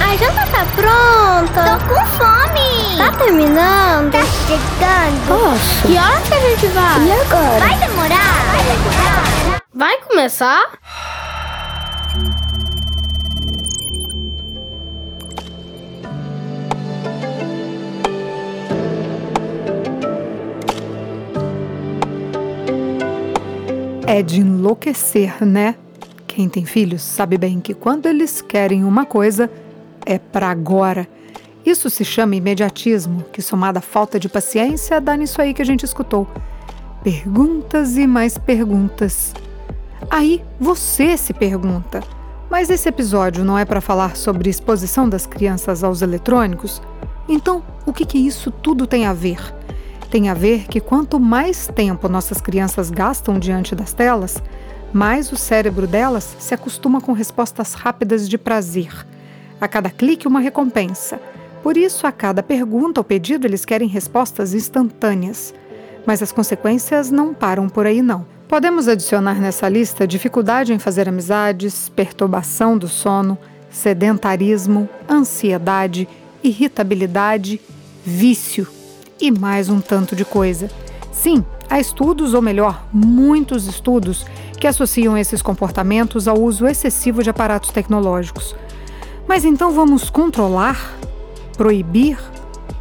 A janta tá pronta? Tô com fome! Tá terminando? Tá chegando! Posso? Que horas que a gente vai? E agora? Vai demorar? Vai demorar? Vai começar? É de enlouquecer, né? Quem tem filhos sabe bem que quando eles querem uma coisa, é para agora. Isso se chama imediatismo, que somada à falta de paciência dá nisso aí que a gente escutou. Perguntas e mais perguntas. Aí você se pergunta: mas esse episódio não é para falar sobre exposição das crianças aos eletrônicos? Então, o que, que isso tudo tem a ver? Tem a ver que quanto mais tempo nossas crianças gastam diante das telas, mais o cérebro delas se acostuma com respostas rápidas de prazer. A cada clique, uma recompensa. Por isso, a cada pergunta ou pedido, eles querem respostas instantâneas. Mas as consequências não param por aí, não. Podemos adicionar nessa lista dificuldade em fazer amizades, perturbação do sono, sedentarismo, ansiedade, irritabilidade, vício e mais um tanto de coisa. Sim, há estudos, ou melhor, muitos estudos, que associam esses comportamentos ao uso excessivo de aparatos tecnológicos. Mas então vamos controlar? Proibir?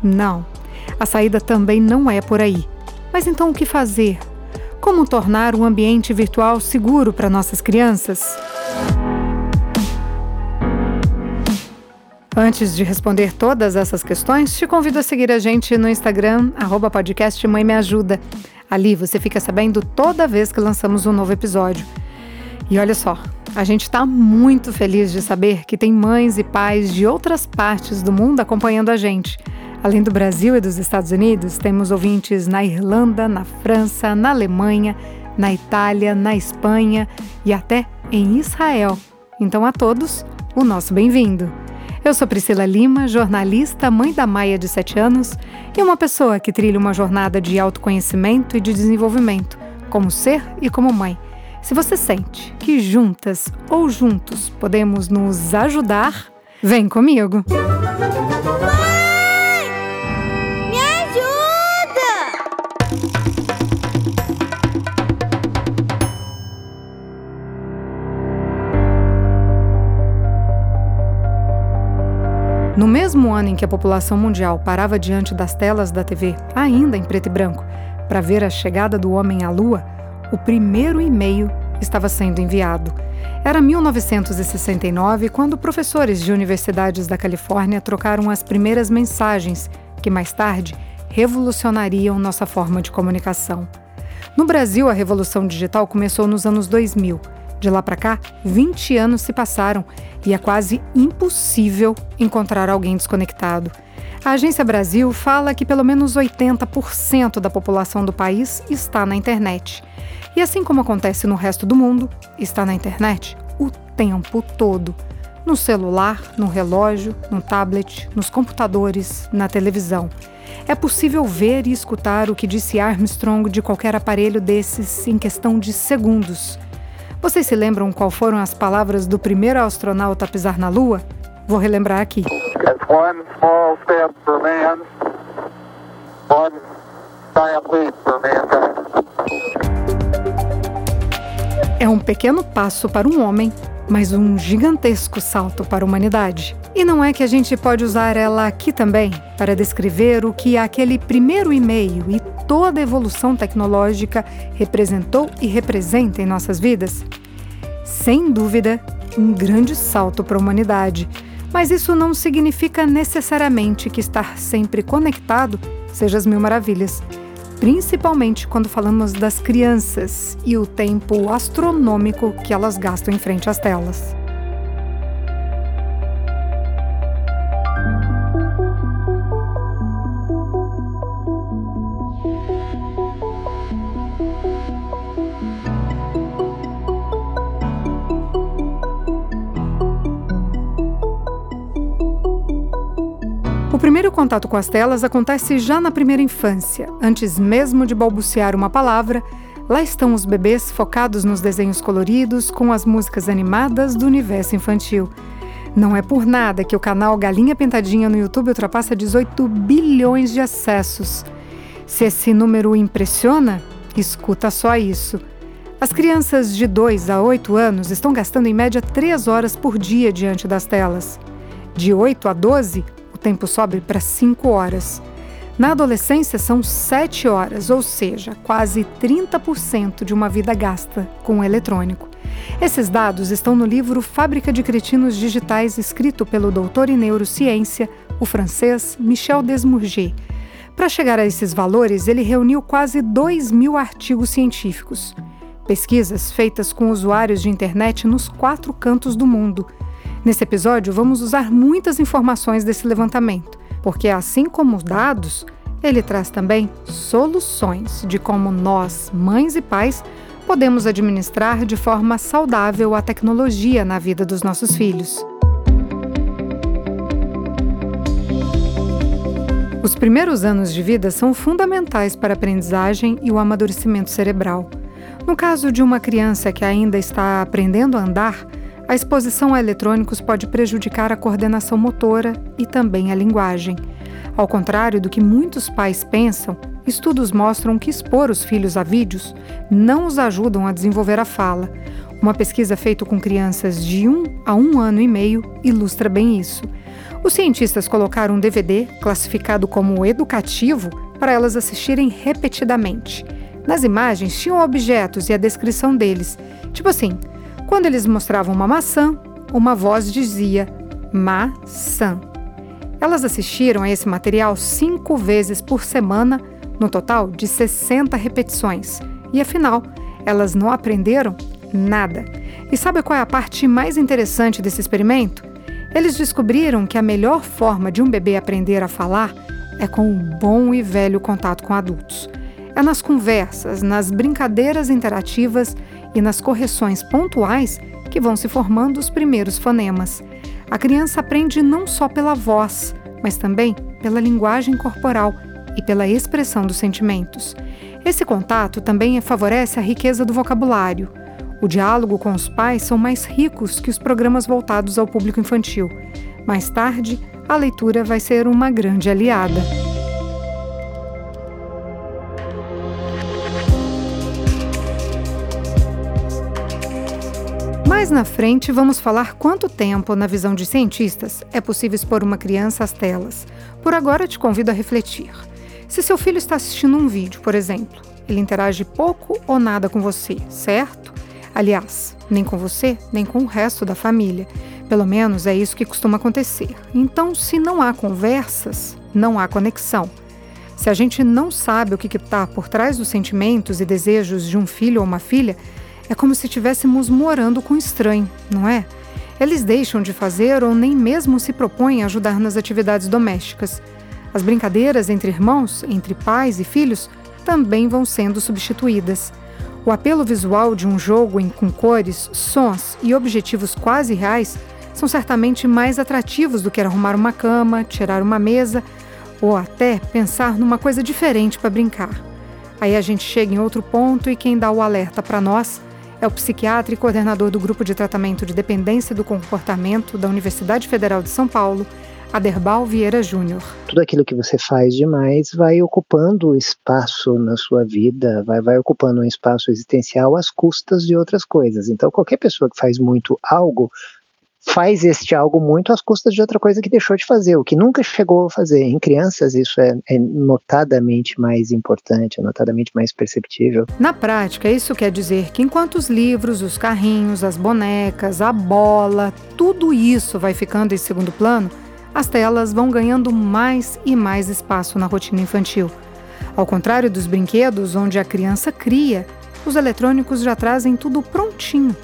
Não. A saída também não é por aí. Mas então o que fazer? Como tornar um ambiente virtual seguro para nossas crianças? Antes de responder todas essas questões, te convido a seguir a gente no Instagram, arroba podcast Mãe Me Ajuda. Ali você fica sabendo toda vez que lançamos um novo episódio. E olha só, a gente está muito feliz de saber que tem mães e pais de outras partes do mundo acompanhando a gente. Além do Brasil e dos Estados Unidos, temos ouvintes na Irlanda, na França, na Alemanha, na Itália, na Espanha e até em Israel. Então, a todos, o nosso bem-vindo. Eu sou Priscila Lima, jornalista, mãe da Maia de 7 anos e uma pessoa que trilha uma jornada de autoconhecimento e de desenvolvimento, como ser e como mãe. Se você sente que juntas ou juntos podemos nos ajudar, vem comigo! No mesmo ano em que a população mundial parava diante das telas da TV, ainda em preto e branco, para ver a chegada do homem à Lua, o primeiro e-mail estava sendo enviado. Era 1969 quando professores de universidades da Califórnia trocaram as primeiras mensagens que mais tarde revolucionariam nossa forma de comunicação. No Brasil, a revolução digital começou nos anos 2000 de lá para cá, 20 anos se passaram e é quase impossível encontrar alguém desconectado. A Agência Brasil fala que pelo menos 80% da população do país está na internet. E assim como acontece no resto do mundo, está na internet o tempo todo. No celular, no relógio, no tablet, nos computadores, na televisão. É possível ver e escutar o que disse Armstrong de qualquer aparelho desses em questão de segundos. Vocês se lembram qual foram as palavras do primeiro astronauta a pisar na Lua? Vou relembrar aqui. É um pequeno passo para um homem, mas um gigantesco salto para a humanidade. E não é que a gente pode usar ela aqui também para descrever o que aquele primeiro e-mail e toda a evolução tecnológica representou e representa em nossas vidas? Sem dúvida, um grande salto para a humanidade. Mas isso não significa necessariamente que estar sempre conectado seja as mil maravilhas. Principalmente quando falamos das crianças e o tempo astronômico que elas gastam em frente às telas. Contato com as telas acontece já na primeira infância. Antes mesmo de balbuciar uma palavra, Lá estão os bebês focados nos desenhos coloridos com as músicas animadas do universo infantil. Não é por nada que o canal Galinha Pintadinha no YouTube ultrapassa 18 bilhões de acessos. Se esse número impressiona, escuta só isso. As crianças de 2 a 8 anos estão gastando em média 3 horas por dia diante das telas. De 8 a 12, o tempo sobe para 5 horas. Na adolescência, são 7 horas, ou seja, quase 30% de uma vida gasta com o eletrônico. Esses dados estão no livro Fábrica de Cretinos Digitais, escrito pelo doutor em neurociência, o francês Michel Desmourget. Para chegar a esses valores, ele reuniu quase 2 mil artigos científicos. Pesquisas feitas com usuários de internet nos quatro cantos do mundo. Nesse episódio, vamos usar muitas informações desse levantamento, porque, assim como os dados, ele traz também soluções de como nós, mães e pais, podemos administrar de forma saudável a tecnologia na vida dos nossos filhos. Os primeiros anos de vida são fundamentais para a aprendizagem e o amadurecimento cerebral. No caso de uma criança que ainda está aprendendo a andar, a exposição a eletrônicos pode prejudicar a coordenação motora e também a linguagem. Ao contrário do que muitos pais pensam, estudos mostram que expor os filhos a vídeos não os ajudam a desenvolver a fala. Uma pesquisa feita com crianças de 1 a 1 ano e meio ilustra bem isso. Os cientistas colocaram um DVD classificado como educativo para elas assistirem repetidamente. Nas imagens tinham objetos e a descrição deles. Tipo assim, quando eles mostravam uma maçã, uma voz dizia maçã. Elas assistiram a esse material cinco vezes por semana, no total de 60 repetições. E afinal, elas não aprenderam nada. E sabe qual é a parte mais interessante desse experimento? Eles descobriram que a melhor forma de um bebê aprender a falar é com um bom e velho contato com adultos. É nas conversas, nas brincadeiras interativas e nas correções pontuais que vão se formando os primeiros fonemas. A criança aprende não só pela voz, mas também pela linguagem corporal e pela expressão dos sentimentos. Esse contato também favorece a riqueza do vocabulário. O diálogo com os pais são mais ricos que os programas voltados ao público infantil. Mais tarde, a leitura vai ser uma grande aliada. Mais na frente, vamos falar quanto tempo, na visão de cientistas, é possível expor uma criança às telas. Por agora, te convido a refletir. Se seu filho está assistindo um vídeo, por exemplo, ele interage pouco ou nada com você, certo? Aliás, nem com você, nem com o resto da família. Pelo menos é isso que costuma acontecer. Então, se não há conversas, não há conexão. Se a gente não sabe o que está por trás dos sentimentos e desejos de um filho ou uma filha, é como se estivéssemos morando com estranho, não é? Eles deixam de fazer ou nem mesmo se propõem a ajudar nas atividades domésticas. As brincadeiras entre irmãos, entre pais e filhos, também vão sendo substituídas. O apelo visual de um jogo em, com cores, sons e objetivos quase reais são certamente mais atrativos do que arrumar uma cama, tirar uma mesa ou até pensar numa coisa diferente para brincar. Aí a gente chega em outro ponto e quem dá o alerta para nós é o psiquiatra e coordenador do Grupo de Tratamento de Dependência do Comportamento da Universidade Federal de São Paulo, Aderbal Vieira Júnior. Tudo aquilo que você faz demais vai ocupando espaço na sua vida, vai, vai ocupando um espaço existencial às custas de outras coisas. Então, qualquer pessoa que faz muito algo faz este algo muito às custas de outra coisa que deixou de fazer, o que nunca chegou a fazer. Em crianças, isso é, é, notadamente mais importante, é notadamente mais perceptível. Na prática, isso quer dizer que enquanto os livros, os carrinhos, as bonecas, a bola, tudo isso vai ficando em segundo plano, as telas vão ganhando mais e mais espaço na rotina infantil. Ao contrário dos brinquedos, onde a criança cria, os eletrônicos já trazem tudo prontinho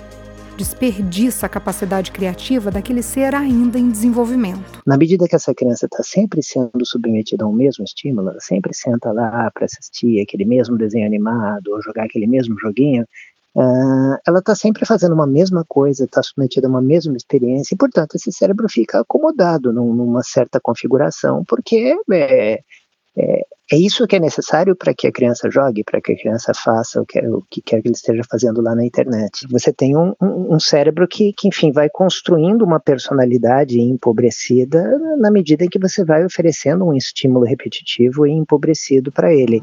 desperdiça a capacidade criativa daquele ser ainda em desenvolvimento. Na medida que essa criança está sempre sendo submetida a um mesmo estímulo, ela sempre senta lá para assistir aquele mesmo desenho animado ou jogar aquele mesmo joguinho, Uh, ela está sempre fazendo uma mesma coisa, está submetida a uma mesma experiência, e, portanto, esse cérebro fica acomodado num, numa certa configuração, porque é, é, É isso que é necessário para que a criança jogue, para que a criança faça o que, o que quer que ele esteja fazendo lá na internet. Você tem um, um, um cérebro que, que, enfim, vai construindo uma personalidade empobrecida na medida em que você vai oferecendo um estímulo repetitivo e empobrecido para ele.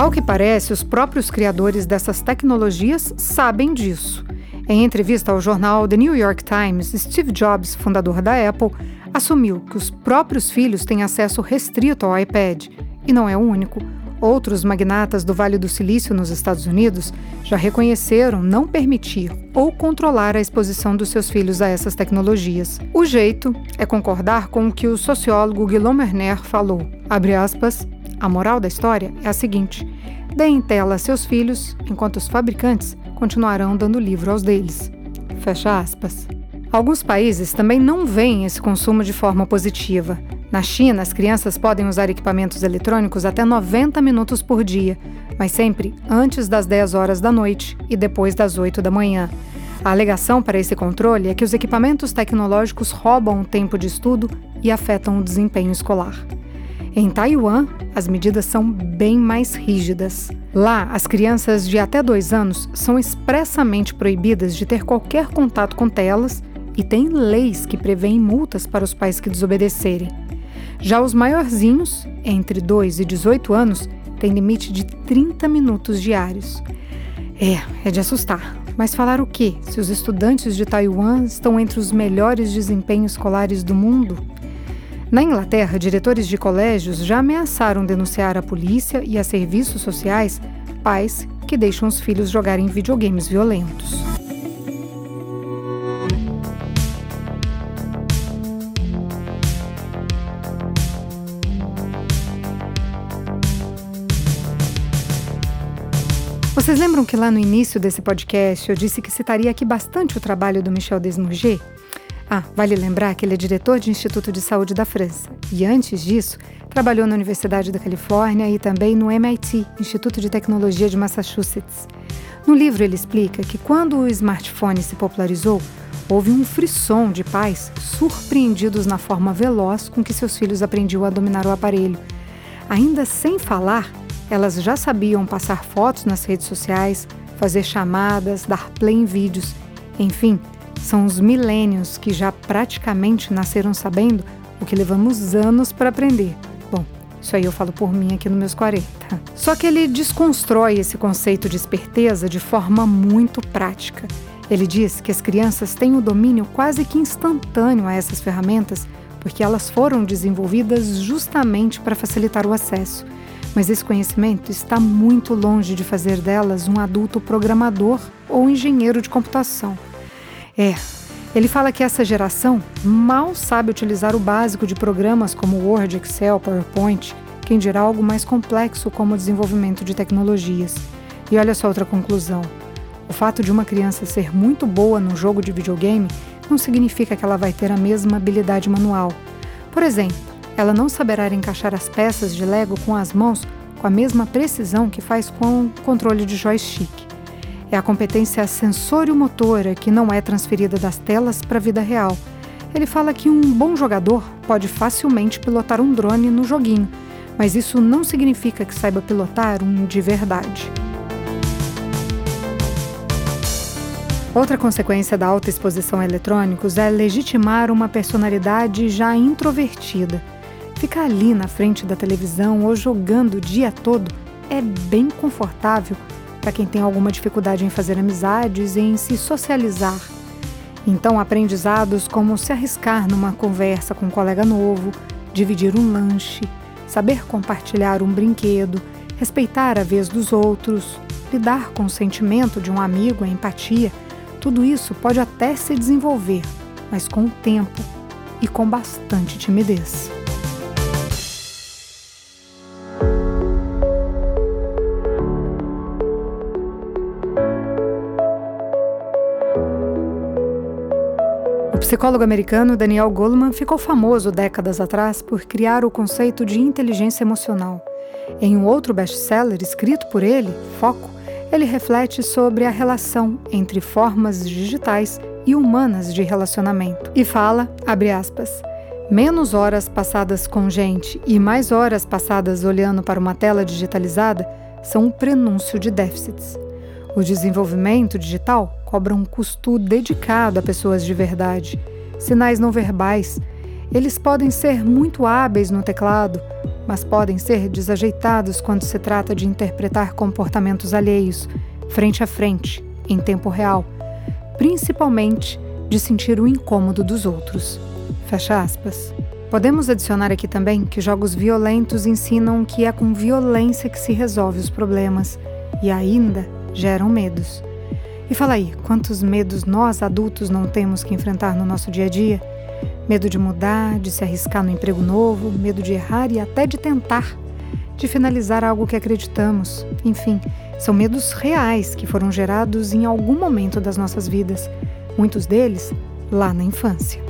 Ao que parece, os próprios criadores dessas tecnologias sabem disso. Em entrevista ao jornal The New York Times, Steve Jobs, fundador da Apple, assumiu que os próprios filhos têm acesso restrito ao iPad. E não é o único. Outros magnatas do Vale do Silício nos Estados Unidos já reconheceram não permitir ou controlar a exposição dos seus filhos a essas tecnologias. O jeito é concordar com o que o sociólogo Guillaume Erner falou. Abre aspas, a moral da história é a seguinte: deem tela a seus filhos, enquanto os fabricantes continuarão dando livro aos deles. Fecha aspas. Alguns países também não veem esse consumo de forma positiva. Na China, as crianças podem usar equipamentos eletrônicos até 90 minutos por dia, mas sempre antes das 10 horas da noite e depois das 8 da manhã. A alegação para esse controle é que os equipamentos tecnológicos roubam o tempo de estudo e afetam o desempenho escolar. Em Taiwan, as medidas são bem mais rígidas. Lá, as crianças de até dois anos são expressamente proibidas de ter qualquer contato com telas e tem leis que prevêem multas para os pais que desobedecerem. Já os maiorzinhos, entre 2 e 18 anos, têm limite de 30 minutos diários. É, é de assustar. Mas falar o quê se os estudantes de Taiwan estão entre os melhores desempenhos escolares do mundo? Na Inglaterra, diretores de colégios já ameaçaram denunciar à polícia e a serviços sociais pais que deixam os filhos jogarem videogames violentos. Vocês lembram que lá no início desse podcast eu disse que citaria aqui bastante o trabalho do Michel Desmourget? Ah, vale lembrar que ele é diretor de Instituto de Saúde da França e, antes disso, trabalhou na Universidade da Califórnia e também no MIT, Instituto de Tecnologia de Massachusetts. No livro, ele explica que quando o smartphone se popularizou, houve um frisson de pais surpreendidos na forma veloz com que seus filhos aprendiam a dominar o aparelho. Ainda sem falar, elas já sabiam passar fotos nas redes sociais, fazer chamadas, dar play em vídeos, enfim são os milênios que já praticamente nasceram sabendo o que levamos anos para aprender. Bom, isso aí eu falo por mim aqui nos meus 40. Só que ele desconstrói esse conceito de esperteza de forma muito prática. Ele diz que as crianças têm o domínio quase que instantâneo a essas ferramentas porque elas foram desenvolvidas justamente para facilitar o acesso. Mas esse conhecimento está muito longe de fazer delas um adulto programador ou engenheiro de computação. É, ele fala que essa geração mal sabe utilizar o básico de programas como Word, Excel, PowerPoint, quem dirá algo mais complexo como o desenvolvimento de tecnologias. E olha só outra conclusão. O fato de uma criança ser muito boa no jogo de videogame não significa que ela vai ter a mesma habilidade manual. Por exemplo, ela não saberá encaixar as peças de Lego com as mãos com a mesma precisão que faz com o controle de joystick. É a competência sensório-motora que não é transferida das telas para a vida real. Ele fala que um bom jogador pode facilmente pilotar um drone no joguinho, mas isso não significa que saiba pilotar um de verdade. Outra consequência da alta exposição a eletrônicos é legitimar uma personalidade já introvertida. Ficar ali na frente da televisão ou jogando o dia todo é bem confortável para quem tem alguma dificuldade em fazer amizades e em se socializar. Então, aprendizados como se arriscar numa conversa com um colega novo, dividir um lanche, saber compartilhar um brinquedo, respeitar a vez dos outros, lidar com o sentimento de um amigo, a empatia, tudo isso pode até se desenvolver, mas com o tempo e com bastante timidez. Psicólogo americano Daniel Goleman ficou famoso décadas atrás por criar o conceito de inteligência emocional. Em um outro best-seller escrito por ele, Foco, ele reflete sobre a relação entre formas digitais e humanas de relacionamento e fala, abre aspas, menos horas passadas com gente e mais horas passadas olhando para uma tela digitalizada são um prenúncio de déficits. O desenvolvimento digital cobra um custo dedicado a pessoas de verdade. Sinais não verbais. Eles podem ser muito hábeis no teclado, mas podem ser desajeitados quando se trata de interpretar comportamentos alheios, frente a frente, em tempo real, principalmente de sentir o incômodo dos outros. Fecha aspas. Podemos adicionar aqui também que jogos violentos ensinam que é com violência que se resolve os problemas e ainda geram medos. E fala aí, quantos medos nós adultos não temos que enfrentar no nosso dia a dia? Medo de mudar, de se arriscar no emprego novo, medo de errar e até de tentar, de finalizar algo que acreditamos. Enfim, são medos reais que foram gerados em algum momento das nossas vidas, muitos deles lá na infância.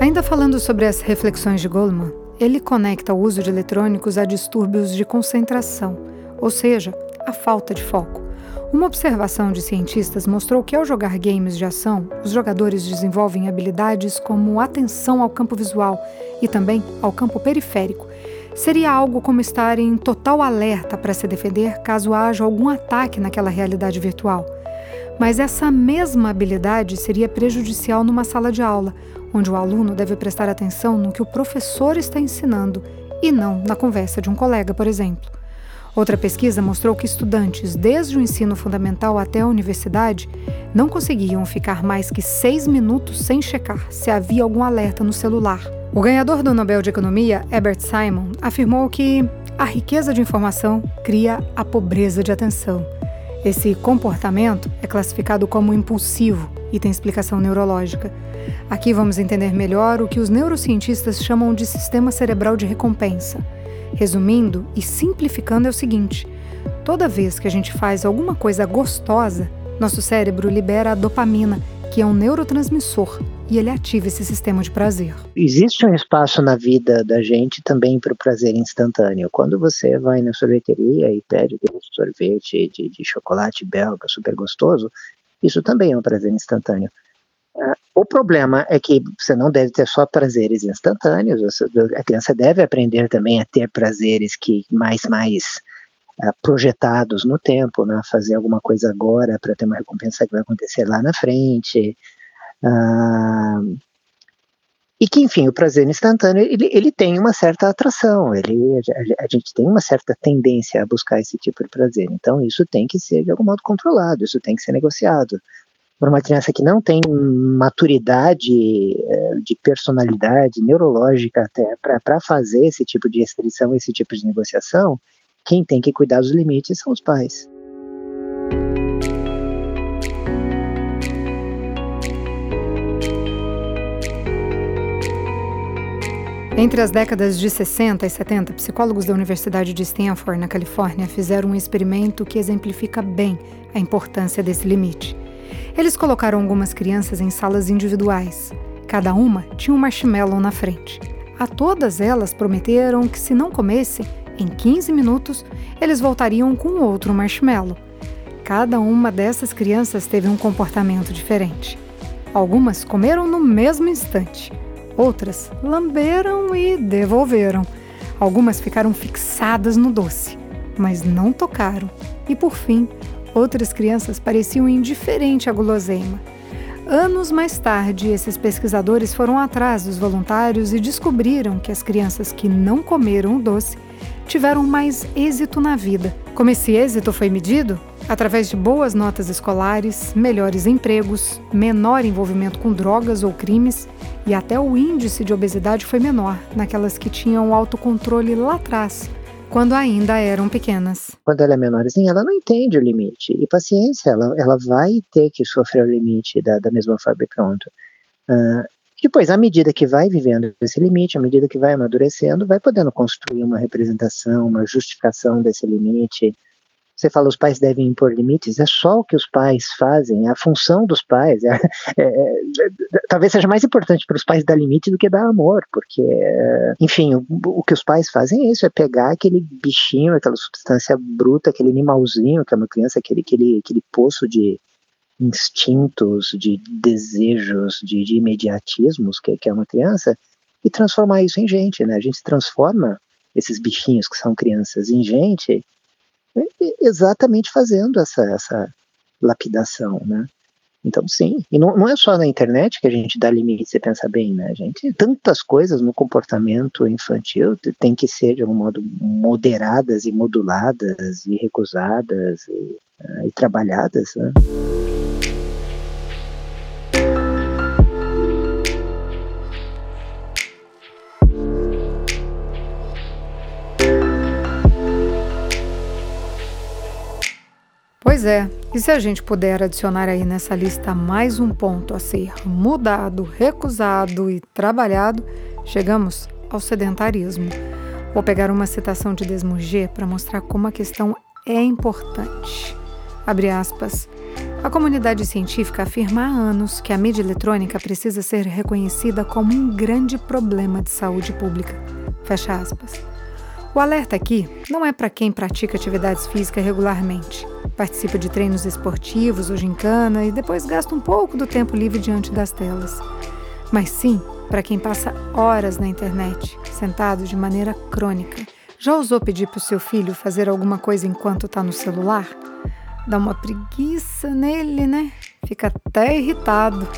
Ainda falando sobre as reflexões de Goldman, ele conecta o uso de eletrônicos a distúrbios de concentração, ou seja, a falta de foco. Uma observação de cientistas mostrou que ao jogar games de ação, os jogadores desenvolvem habilidades como atenção ao campo visual e também ao campo periférico. Seria algo como estar em total alerta para se defender caso haja algum ataque naquela realidade virtual. Mas essa mesma habilidade seria prejudicial numa sala de aula, onde o aluno deve prestar atenção no que o professor está ensinando e não na conversa de um colega, por exemplo. Outra pesquisa mostrou que estudantes, desde o ensino fundamental até a universidade, não conseguiam ficar mais que seis minutos sem checar se havia algum alerta no celular. O ganhador do Nobel de Economia, Herbert Simon, afirmou que a riqueza de informação cria a pobreza de atenção. Esse comportamento é classificado como impulsivo e tem explicação neurológica. Aqui vamos entender melhor o que os neurocientistas chamam de sistema cerebral de recompensa. Resumindo e simplificando, é o seguinte: toda vez que a gente faz alguma coisa gostosa, nosso cérebro libera a dopamina, que é um neurotransmissor, e ele ativa esse sistema de prazer. Existe um espaço na vida da gente também para o prazer instantâneo. Quando você vai na sorveteria e pede um sorvete de, de chocolate belga super gostoso, isso também é um prazer instantâneo. O problema é que você não deve ter só prazeres instantâneos, a criança deve aprender também a ter prazeres que mais mais projetados no tempo, né? fazer alguma coisa agora para ter uma recompensa que vai acontecer lá na frente. Uh, e que, enfim, o prazer instantâneo, ele, ele tem uma certa atração, ele, a, a, gente tem uma certa tendência a buscar esse tipo de prazer. Então, isso tem que ser, de algum modo, controlado, isso tem que ser negociado para uma criança que não tem maturidade eh, de personalidade neurológica até para fazer esse tipo de restrição, esse tipo de negociação, quem tem que cuidar dos limites são os pais. Entre as décadas de 60 e 70, psicólogos da Universidade de Stanford, na Califórnia, fizeram um experimento que exemplifica bem a importância desse limite. Eles colocaram algumas crianças em salas individuais. Cada uma tinha um marshmallow na frente. A todas elas prometeram que, se não comessem, em 15 minutos eles voltariam com outro marshmallow. Cada uma dessas crianças teve um comportamento diferente. Algumas comeram no mesmo instante, outras lamberam e devolveram. Algumas ficaram fixadas no doce, mas não tocaram. E por fim, Outras crianças pareciam indiferentes à guloseima. Anos mais tarde, esses pesquisadores foram atrás dos voluntários e descobriram que as crianças que não comeram o doce tiveram mais êxito na vida. Como esse êxito foi medido? Através de boas notas escolares, melhores empregos, menor envolvimento com drogas ou crimes e até o índice de obesidade foi menor naquelas que tinham autocontrole lá atrás, quando ainda eram pequenas. Quando ela é menorzinha, ela não entende o limite. E paciência, ela, ela vai ter que sofrer o limite da, da mesma forma e pronto. Uh, depois, à medida que vai vivendo esse limite, à medida que vai amadurecendo, vai podendo construir uma representação, uma justificação desse limite. Você fala os pais devem impor limites, é só o que os pais fazem, é a função dos pais. É, é, é, talvez seja mais importante para os pais dar limite do que dar amor, porque, enfim, o, o, que os pais fazem é isso, é pegar aquele bichinho, aquela substância bruta, aquele animalzinho que é uma criança, aquele, aquele, aquele poço de instintos, de desejos, de, de imediatismos que, que é uma criança, e transformar isso em gente, né? A gente transforma esses bichinhos que são crianças em gente exatamente fazendo essa, essa lapidação, né? Então, sim. E não, não é só na internet que a gente dá limite, você pensa bem, né, gente? Tantas coisas no comportamento infantil tem que ser, de algum modo, moderadas e moduladas e recusadas e, uh, e trabalhadas, né? Pois é, e se a gente puder adicionar aí nessa lista mais um ponto a ser mudado, recusado e trabalhado, chegamos ao sedentarismo. Vou pegar uma citação de Desmurger para mostrar como a questão é importante. Abre aspas. A comunidade científica afirma há anos que a mídia eletrônica precisa ser reconhecida como um grande problema de saúde pública. Fecha aspas. O alerta aqui não é para quem pratica atividades físicas regularmente, participa de treinos esportivos ou gincana e depois gasta um pouco do tempo livre diante das telas, mas sim para quem passa horas na internet, sentado de maneira crônica. Já ousou pedir para o seu filho fazer alguma coisa enquanto está no celular? Dá uma preguiça nele, né? Fica até irritado.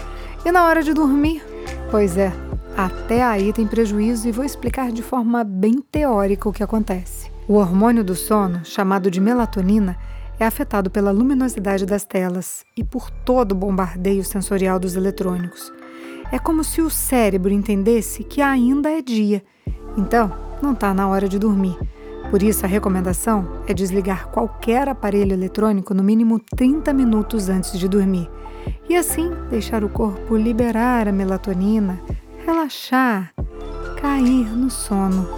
E na hora de dormir? Pois é, até aí tem prejuízo e vou explicar de forma bem teórica o que acontece. O hormônio do sono, chamado de melatonina, é afetado pela luminosidade das telas e por todo o bombardeio sensorial dos eletrônicos. É como se o cérebro entendesse que ainda é dia, então não está na hora de dormir. Por isso, a recomendação é desligar qualquer aparelho eletrônico no mínimo 30 minutos antes de dormir e assim deixar o corpo liberar a melatonina relaxar, cair no sono.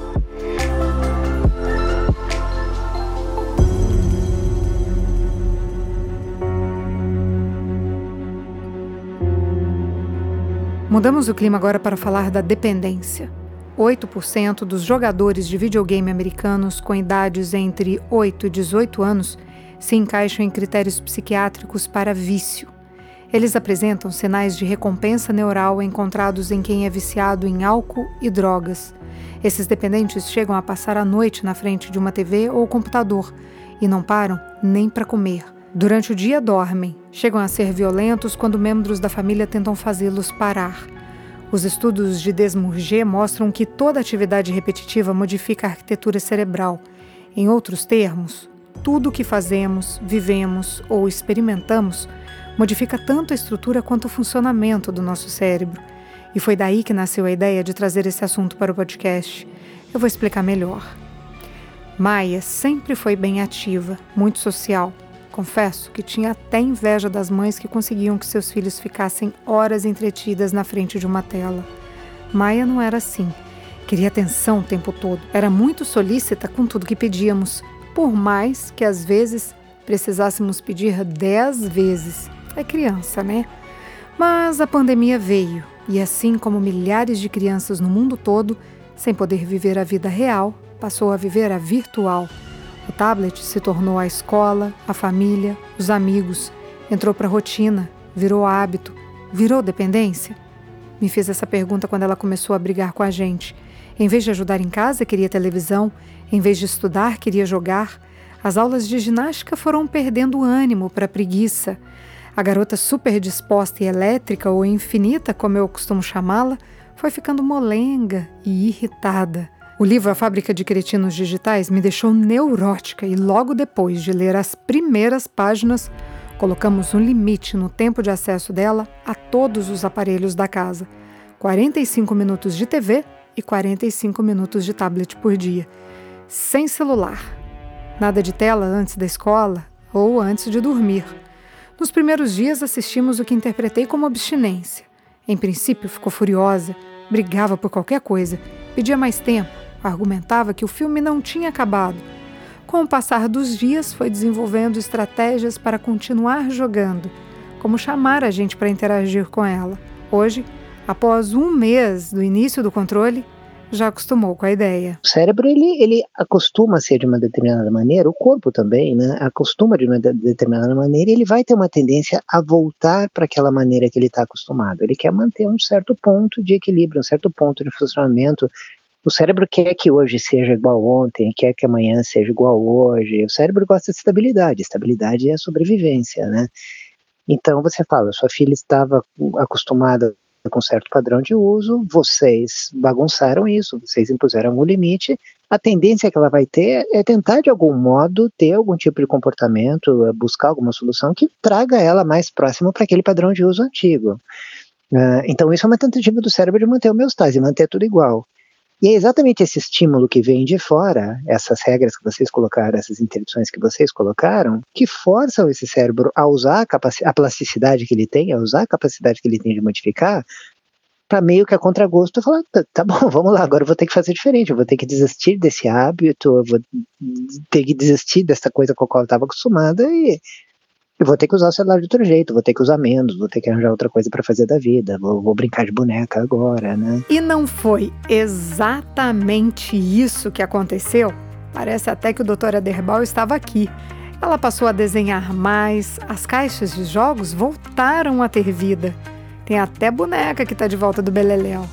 Mudamos o clima agora para falar da dependência. 8% dos jogadores de videogame americanos com idades entre 8 e 18 anos se encaixam em critérios psiquiátricos para vício. Eles apresentam sinais de recompensa neural encontrados em quem é viciado em álcool e drogas. Esses dependentes chegam a passar a noite na frente de uma TV ou computador e não param nem para comer. Durante o dia dormem, chegam a ser violentos quando membros da família tentam fazê-los parar. Os estudos de Desmurger mostram que toda atividade repetitiva modifica a arquitetura cerebral. Em outros termos, tudo o que fazemos, vivemos ou experimentamos modifica tanto a estrutura quanto o funcionamento do nosso cérebro. E foi daí que nasceu a ideia de trazer esse assunto para o podcast. Eu vou explicar melhor. Maia sempre foi bem ativa, muito social. Confesso que tinha até inveja das mães que conseguiam que seus filhos ficassem horas entretidas na frente de uma tela. Maia não era assim. Queria atenção o tempo todo. Era muito solícita com tudo que pedíamos, por mais que às vezes precisássemos pedir dez vezes. É criança, né? Mas a pandemia veio e, assim como milhares de crianças no mundo todo, sem poder viver a vida real, passou a viver a virtual. O tablet se tornou a escola, a família, os amigos, entrou para a rotina, virou hábito, virou dependência? Me fez essa pergunta quando ela começou a brigar com a gente. Em vez de ajudar em casa, queria televisão, em vez de estudar, queria jogar. As aulas de ginástica foram perdendo ânimo para preguiça. A garota super disposta e elétrica, ou infinita, como eu costumo chamá-la, foi ficando molenga e irritada. O livro A Fábrica de Cretinos Digitais me deixou neurótica e logo depois de ler as primeiras páginas, colocamos um limite no tempo de acesso dela a todos os aparelhos da casa. 45 minutos de TV e 45 minutos de tablet por dia. Sem celular. Nada de tela antes da escola ou antes de dormir. Nos primeiros dias assistimos o que interpretei como abstinência. Em princípio, ficou furiosa, brigava por qualquer coisa, pedia mais tempo, argumentava que o filme não tinha acabado. Com o passar dos dias, foi desenvolvendo estratégias para continuar jogando, como chamar a gente para interagir com ela. Hoje, após um mês do início do controle, já acostumou com a ideia. O cérebro ele, ele acostuma a ser de uma determinada maneira, o corpo também, né? Acostuma de uma de determinada maneira ele vai ter uma tendência a voltar para aquela maneira que ele está acostumado. Ele quer manter um certo ponto de equilíbrio, um certo ponto de funcionamento. O cérebro quer que hoje seja igual ontem, quer que amanhã seja igual hoje. O cérebro gosta de estabilidade. Estabilidade é sobrevivência, né? Então você fala, sua filha estava acostumada com certo padrão de uso, vocês bagunçaram isso, vocês impuseram um limite, a tendência que ela vai ter é tentar de algum modo ter algum tipo de comportamento, buscar alguma solução que traga ela mais próximo para aquele padrão de uso antigo. Uh, então isso é uma tentativa do cérebro de manter o homeostase, manter tudo igual. E é exatamente esse estímulo que vem de fora, essas regras que vocês colocaram, essas interdições que vocês colocaram, que forçam esse cérebro a usar a, a plasticidade que ele tem, a usar a capacidade que ele tem de modificar, para meio que a contragosto falar, tá, tá, bom, vamos lá, agora eu vou ter que fazer diferente, eu vou ter que desistir desse hábito, eu vou ter que desistir dessa coisa com a qual eu estava acostumada e eu vou ter que usar o celular de outro jeito, vou ter que usar menos, vou ter que arranjar outra coisa para fazer da vida, vou, vou, brincar de boneca agora, né? E não foi exatamente isso que aconteceu? Parece até que o Dr. Aderbal estava aqui. Ela passou a desenhar mais, as caixas de jogos voltaram a ter vida. Tem até boneca que está de volta do Beleléu.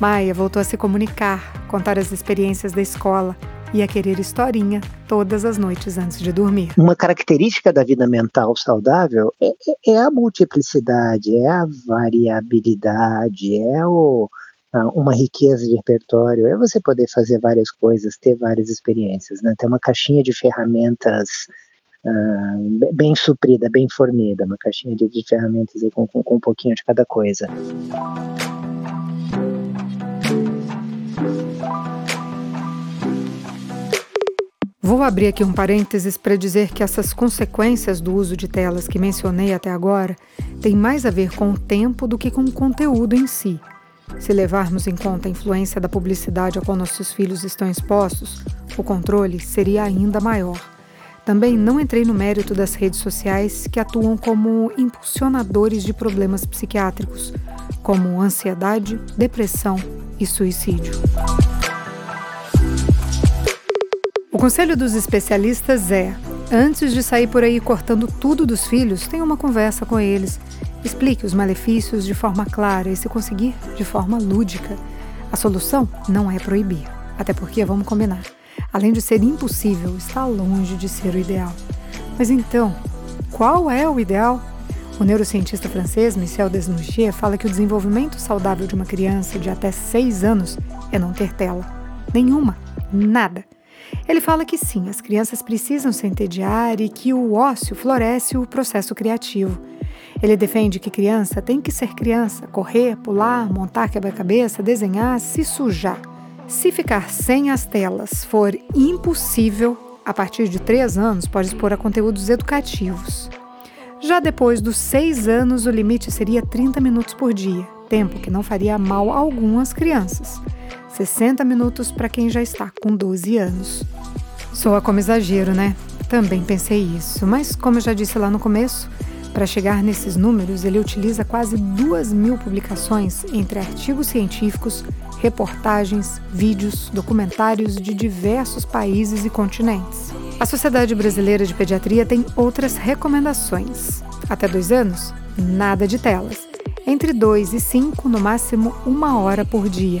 Maia voltou a se comunicar, contar as experiências da escola e a querer historinha todas as noites antes de dormir. Uma característica da vida mental saudável é, é, é a multiplicidade, é a variabilidade, é o, uma riqueza de repertório, é você poder fazer várias coisas, ter várias experiências, né? ter uma caixinha de ferramentas uh, bem suprida, bem fornida, uma caixinha de, de ferramentas com, com, com um pouquinho de cada coisa. Vou abrir aqui um parênteses para dizer que essas consequências do uso de telas que mencionei até agora têm mais a ver com o tempo do que com o conteúdo em si. Se levarmos em conta a influência da publicidade a qual nossos filhos estão expostos, o controle seria ainda maior. Também não entrei no mérito das redes sociais que atuam como impulsionadores de problemas psiquiátricos, como ansiedade, depressão e suicídio. O conselho dos especialistas é: antes de sair por aí cortando tudo dos filhos, tenha uma conversa com eles. Explique os malefícios de forma clara e, se conseguir, de forma lúdica. A solução não é proibir, até porque, vamos combinar, além de ser impossível, está longe de ser o ideal. Mas então, qual é o ideal? O neurocientista francês Michel Desnouchier fala que o desenvolvimento saudável de uma criança de até 6 anos é não ter tela. Nenhuma. Nada. Ele fala que sim, as crianças precisam se entediar e que o ócio floresce o processo criativo. Ele defende que criança tem que ser criança, correr, pular, montar quebra-cabeça, desenhar, se sujar. Se ficar sem as telas for impossível, a partir de 3 anos pode expor a conteúdos educativos. Já depois dos 6 anos, o limite seria 30 minutos por dia, tempo que não faria mal algum às crianças. 60 minutos para quem já está com 12 anos. Soa como exagero, né? Também pensei isso, mas como eu já disse lá no começo, para chegar nesses números, ele utiliza quase duas mil publicações entre artigos científicos, reportagens, vídeos, documentários de diversos países e continentes. A Sociedade Brasileira de Pediatria tem outras recomendações. Até dois anos, nada de telas. Entre 2 e 5, no máximo uma hora por dia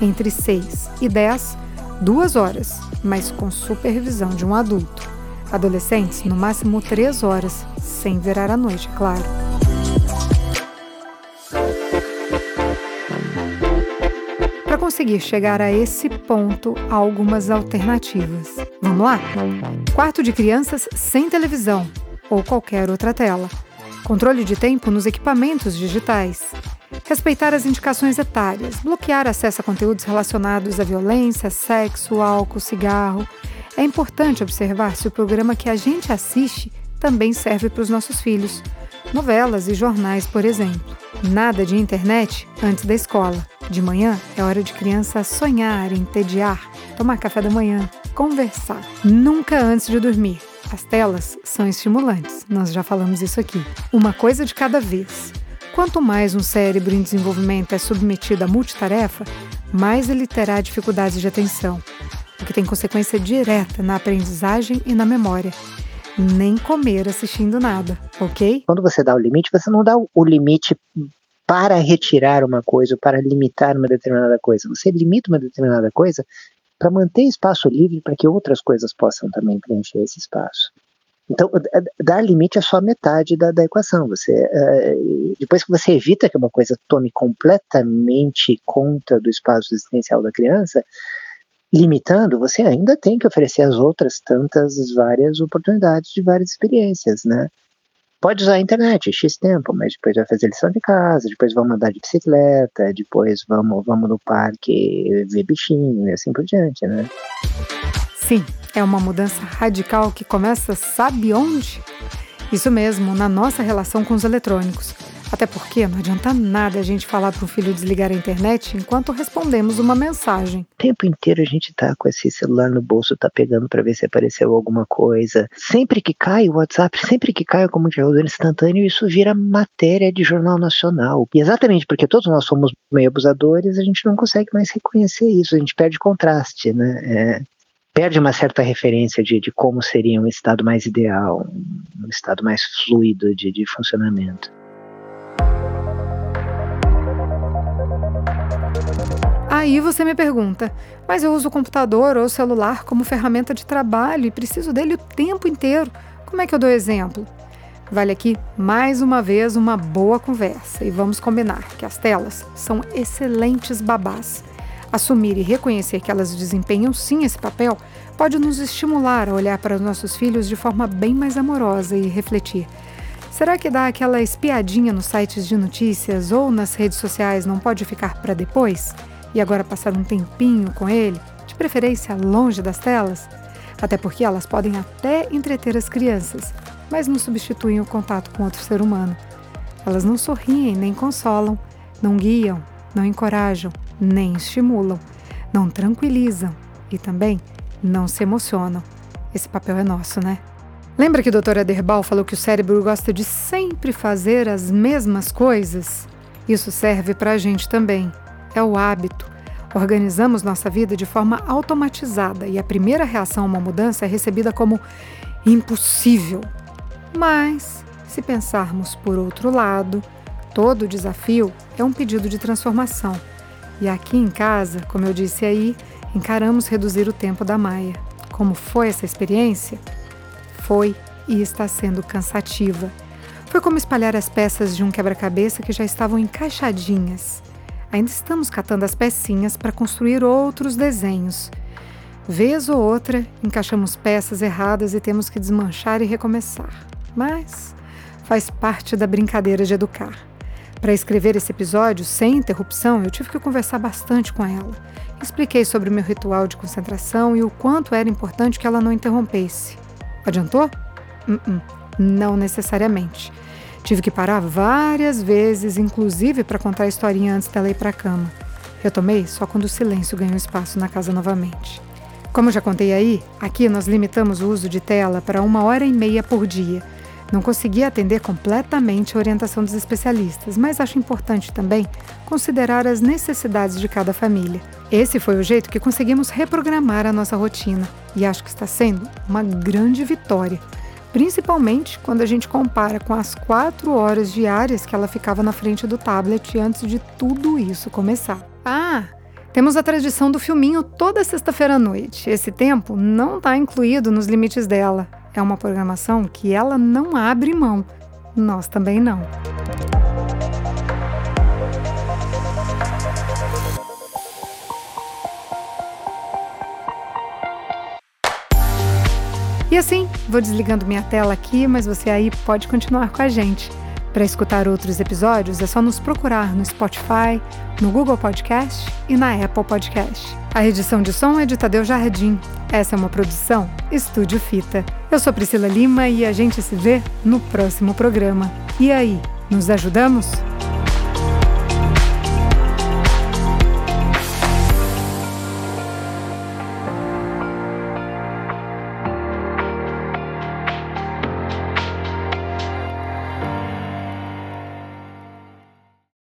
entre 6 e 10, duas horas, mas com supervisão de um adulto. Adolescentes, no máximo 3 horas, sem virar à noite, claro. Para conseguir chegar a esse ponto, há algumas alternativas. Vamos lá? Quarto de crianças sem televisão ou qualquer outra tela. Controle de tempo nos equipamentos digitais respeitar as indicações etárias, bloquear acesso a conteúdos relacionados à violência, sexo, álcool, cigarro. É importante observar se o programa que a gente assiste também serve para os nossos filhos. Novelas e jornais, por exemplo. Nada de internet antes da escola. De manhã é hora de criança sonhar, entediar, tomar café da manhã. conversar. Nunca antes de dormir. As telas são estimulantes, nós já falamos isso aqui. Uma coisa de cada vez. Quanto mais um cérebro em desenvolvimento é submetido a multitarefa, mais ele terá dificuldades de atenção, o que tem consequência direta na aprendizagem e na memória. Nem comer assistindo nada, ok? Quando você dá o limite, você não dá o limite para retirar uma coisa, ou para limitar uma determinada coisa. Você limita uma determinada coisa para manter espaço livre para que outras coisas possam também preencher esse espaço. Então, dar limite é só metade da, da equação. Você, uh, depois que você evita que uma coisa tome completamente conta do espaço existencial da criança, limitando, você ainda tem que oferecer as outras tantas várias oportunidades de várias experiências, né? Pode usar a internet, X tempo, mas depois vai fazer lição de casa, depois vamos andar de bicicleta, depois vamos, vamos no parque ver bichinho e assim por diante, né? Sim, é uma mudança radical que começa, sabe onde? Isso mesmo, na nossa relação com os eletrônicos. Até porque não adianta nada a gente falar para o filho desligar a internet enquanto respondemos uma mensagem. O tempo inteiro a gente tá com esse celular no bolso, tá pegando para ver se apareceu alguma coisa. Sempre que cai o WhatsApp, sempre que cai o comunicador instantâneo, isso vira matéria de jornal nacional. E exatamente porque todos nós somos meio abusadores, a gente não consegue mais reconhecer isso, a gente perde contraste, né? É, perde uma certa referência de, de como seria um estado mais ideal, um estado mais fluido de, de funcionamento. Aí você me pergunta, mas eu uso o computador ou o celular como ferramenta de trabalho e preciso dele o tempo inteiro. Como é que eu dou exemplo? Vale aqui mais uma vez uma boa conversa e vamos combinar que as telas são excelentes babás. Assumir e reconhecer que elas desempenham sim esse papel pode nos estimular a olhar para os nossos filhos de forma bem mais amorosa e refletir. Será que dar aquela espiadinha nos sites de notícias ou nas redes sociais não pode ficar para depois? E agora passar um tempinho com ele, de preferência longe das telas? Até porque elas podem até entreter as crianças, mas não substituem o contato com outro ser humano. Elas não sorriem nem consolam, não guiam, não encorajam, nem estimulam, não tranquilizam e também não se emocionam. Esse papel é nosso, né? Lembra que o Dr. Ederbal falou que o cérebro gosta de sempre fazer as mesmas coisas? Isso serve para a gente também. É o hábito. Organizamos nossa vida de forma automatizada e a primeira reação a uma mudança é recebida como impossível. Mas, se pensarmos por outro lado, todo desafio é um pedido de transformação. E aqui em casa, como eu disse aí, encaramos reduzir o tempo da Maia. Como foi essa experiência? Foi e está sendo cansativa. Foi como espalhar as peças de um quebra-cabeça que já estavam encaixadinhas. Ainda estamos catando as pecinhas para construir outros desenhos. Vez ou outra, encaixamos peças erradas e temos que desmanchar e recomeçar. Mas faz parte da brincadeira de educar. Para escrever esse episódio sem interrupção, eu tive que conversar bastante com ela. Expliquei sobre o meu ritual de concentração e o quanto era importante que ela não interrompesse. Adiantou? Uh -uh, não necessariamente. Tive que parar várias vezes, inclusive para contar a historinha antes dela ir para a cama. Retomei só quando o silêncio ganhou espaço na casa novamente. Como já contei aí, aqui nós limitamos o uso de tela para uma hora e meia por dia não consegui atender completamente a orientação dos especialistas, mas acho importante também considerar as necessidades de cada família. Esse foi o jeito que conseguimos reprogramar a nossa rotina e acho que está sendo uma grande vitória, principalmente quando a gente compara com as quatro horas diárias que ela ficava na frente do tablet antes de tudo isso começar. Ah! Temos a tradição do filminho toda sexta-feira à noite. Esse tempo não está incluído nos limites dela. É uma programação que ela não abre mão. Nós também não. E assim, vou desligando minha tela aqui, mas você aí pode continuar com a gente. Para escutar outros episódios, é só nos procurar no Spotify, no Google Podcast e na Apple Podcast. A edição de som é de Tadeu Jardim. Essa é uma produção Estúdio Fita. Eu sou Priscila Lima e a gente se vê no próximo programa. E aí, nos ajudamos?